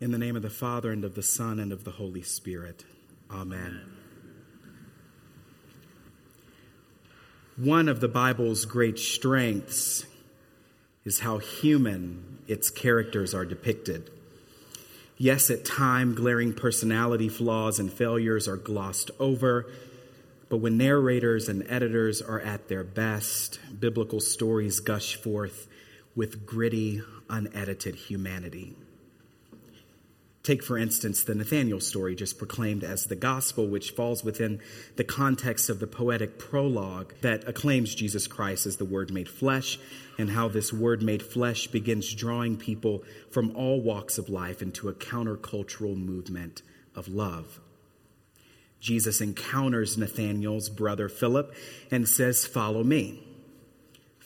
In the name of the Father, and of the Son, and of the Holy Spirit. Amen. One of the Bible's great strengths is how human its characters are depicted. Yes, at time, glaring personality flaws and failures are glossed over, but when narrators and editors are at their best, biblical stories gush forth with gritty, unedited humanity. Take, for instance, the Nathanael story just proclaimed as the gospel, which falls within the context of the poetic prologue that acclaims Jesus Christ as the Word made flesh, and how this Word made flesh begins drawing people from all walks of life into a countercultural movement of love. Jesus encounters Nathanael's brother Philip and says, Follow me.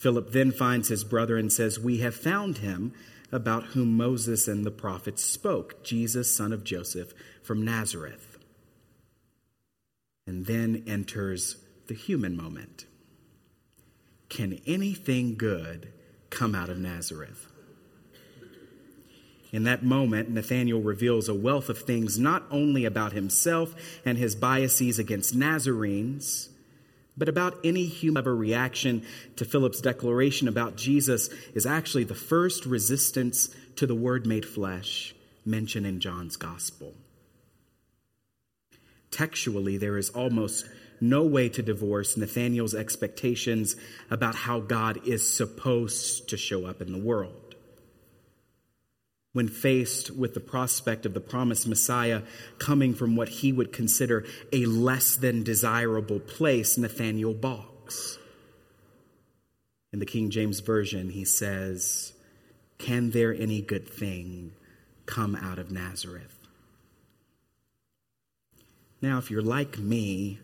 Philip then finds his brother and says, We have found him about whom Moses and the prophets spoke Jesus, son of Joseph from Nazareth. And then enters the human moment. Can anything good come out of Nazareth? In that moment, Nathanael reveals a wealth of things not only about himself and his biases against Nazarenes, but about any human ever reaction to Philip's declaration about Jesus is actually the first resistance to the word made flesh mentioned in John's gospel. Textually, there is almost no way to divorce Nathanael's expectations about how God is supposed to show up in the world. When faced with the prospect of the promised Messiah coming from what he would consider a less than desirable place, Nathanael balks. In the King James Version, he says, Can there any good thing come out of Nazareth? Now, if you're like me,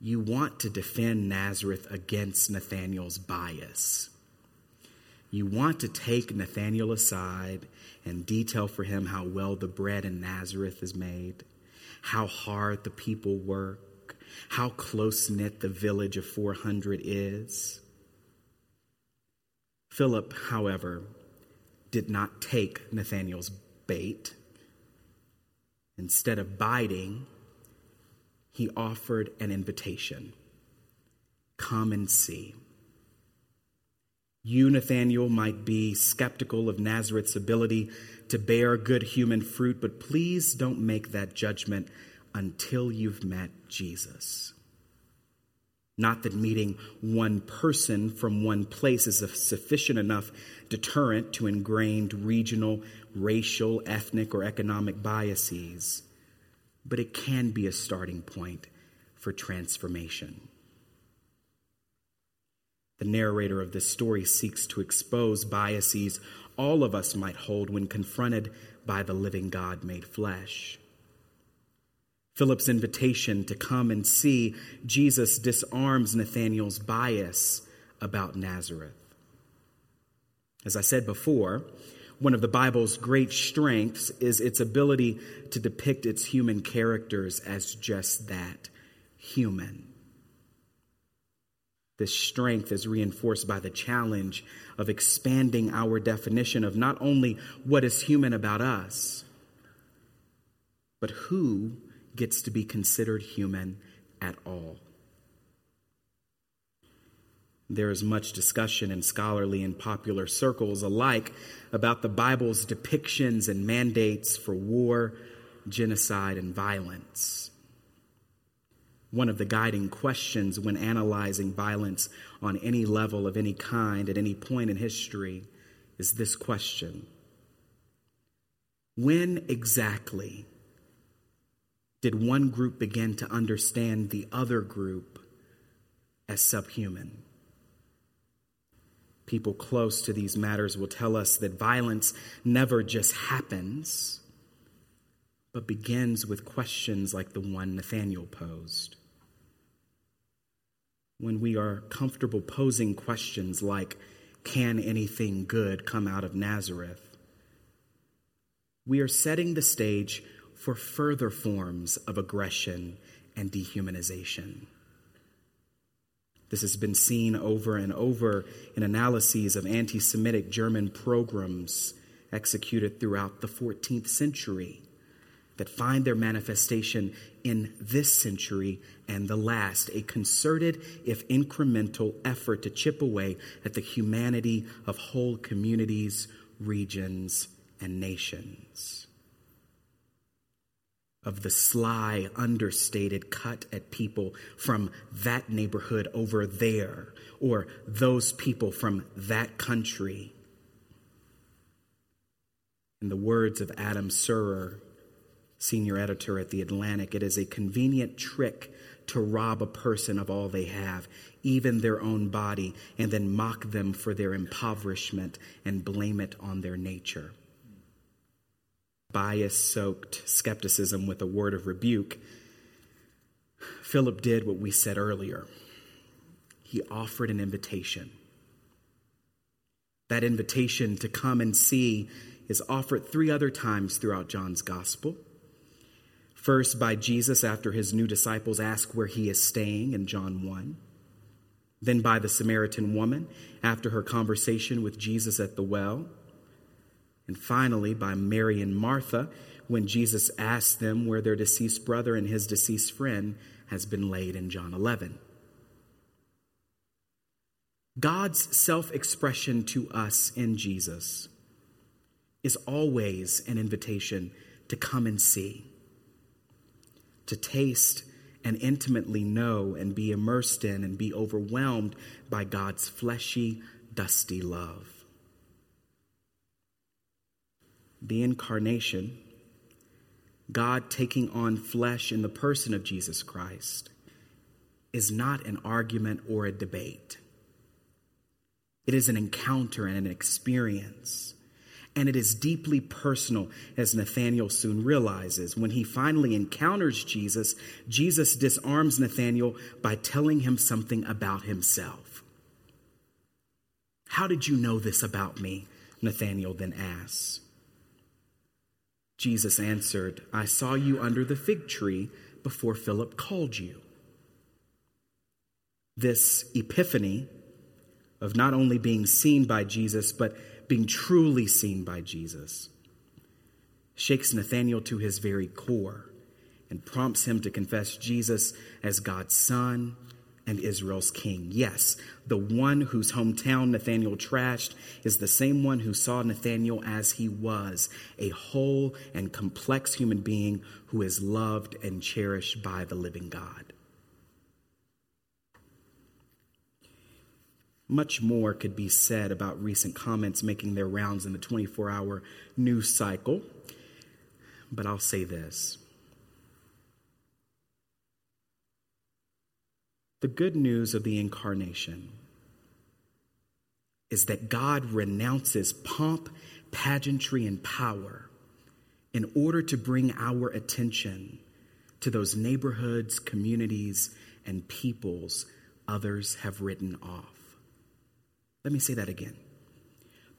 you want to defend Nazareth against Nathanael's bias. You want to take Nathanael aside and detail for him how well the bread in Nazareth is made, how hard the people work, how close knit the village of 400 is. Philip, however, did not take Nathanael's bait. Instead of biting, he offered an invitation come and see. You, Nathanael, might be skeptical of Nazareth's ability to bear good human fruit, but please don't make that judgment until you've met Jesus. Not that meeting one person from one place is a sufficient enough deterrent to ingrained regional, racial, ethnic, or economic biases, but it can be a starting point for transformation. The narrator of this story seeks to expose biases all of us might hold when confronted by the living God made flesh. Philip's invitation to come and see Jesus disarms Nathanael's bias about Nazareth. As I said before, one of the Bible's great strengths is its ability to depict its human characters as just that human. This strength is reinforced by the challenge of expanding our definition of not only what is human about us, but who gets to be considered human at all. There is much discussion in scholarly and popular circles alike about the Bible's depictions and mandates for war, genocide, and violence. One of the guiding questions when analyzing violence on any level of any kind at any point in history is this question When exactly did one group begin to understand the other group as subhuman? People close to these matters will tell us that violence never just happens, but begins with questions like the one Nathanael posed when we are comfortable posing questions like, Can anything good come out of Nazareth? We are setting the stage for further forms of aggression and dehumanization. This has been seen over and over in analyses of anti Semitic German programs executed throughout the 14th century that find their manifestation in this century and the last, a concerted, if incremental, effort to chip away at the humanity of whole communities, regions, and nations. Of the sly, understated cut at people from that neighborhood over there, or those people from that country. In the words of Adam Serwer, senior editor at The Atlantic, it is a convenient trick to rob a person of all they have, even their own body, and then mock them for their impoverishment and blame it on their nature. Bias soaked skepticism with a word of rebuke, Philip did what we said earlier. He offered an invitation. That invitation to come and see is offered three other times throughout John's gospel. First, by Jesus after his new disciples ask where he is staying in John 1. Then by the Samaritan woman after her conversation with Jesus at the well. And finally, by Mary and Martha when Jesus asks them where their deceased brother and his deceased friend has been laid in John 11. God's self expression to us in Jesus is always an invitation to come and see to taste and intimately know and be immersed in and be overwhelmed by God's fleshy, dusty love. The incarnation, God taking on flesh in the person of Jesus Christ, is not an argument or a debate. It is an encounter and an experience and it is deeply personal, as Nathanael soon realizes. When he finally encounters Jesus, Jesus disarms Nathanael by telling him something about himself. How did you know this about me? Nathanael then asks. Jesus answered, I saw you under the fig tree before Philip called you. This epiphany of not only being seen by Jesus, but being truly seen by Jesus, shakes Nathanael to his very core and prompts him to confess Jesus as God's son and Israel's king. Yes, the one whose hometown Nathanael trashed is the same one who saw Nathanael as he was, a whole and complex human being who is loved and cherished by the living God. Much more could be said about recent comments making their rounds in the 24 hour news cycle, but I'll say this. The good news of the incarnation is that God renounces pomp, pageantry, and power in order to bring our attention to those neighborhoods, communities, and peoples others have written off. Let me say that again.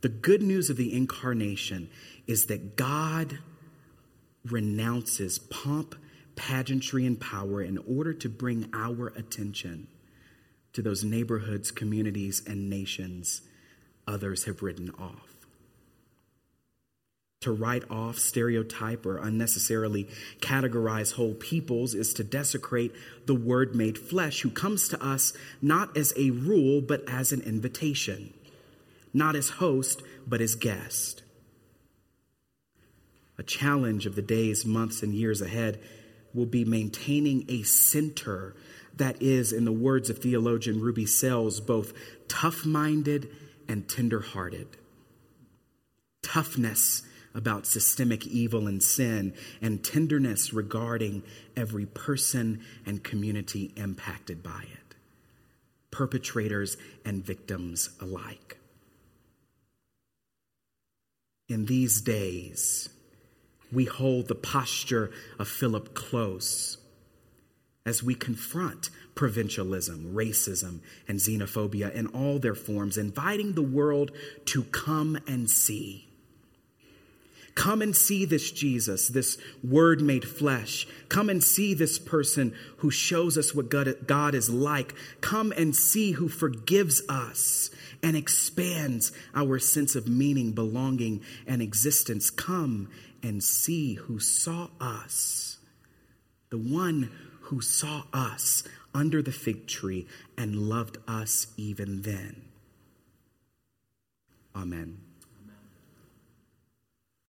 The good news of the incarnation is that God renounces pomp, pageantry, and power in order to bring our attention to those neighborhoods, communities, and nations others have written off to write off, stereotype, or unnecessarily categorize whole peoples is to desecrate the Word made flesh who comes to us not as a rule, but as an invitation, not as host, but as guest. A challenge of the days, months, and years ahead will be maintaining a center that is, in the words of theologian Ruby Sales, both tough minded and tender hearted. Toughness about systemic evil and sin, and tenderness regarding every person and community impacted by it, perpetrators and victims alike. In these days, we hold the posture of Philip close as we confront provincialism, racism, and xenophobia in all their forms, inviting the world to come and see Come and see this Jesus, this word made flesh. Come and see this person who shows us what God is like. Come and see who forgives us and expands our sense of meaning, belonging, and existence. Come and see who saw us, the one who saw us under the fig tree and loved us even then. Amen.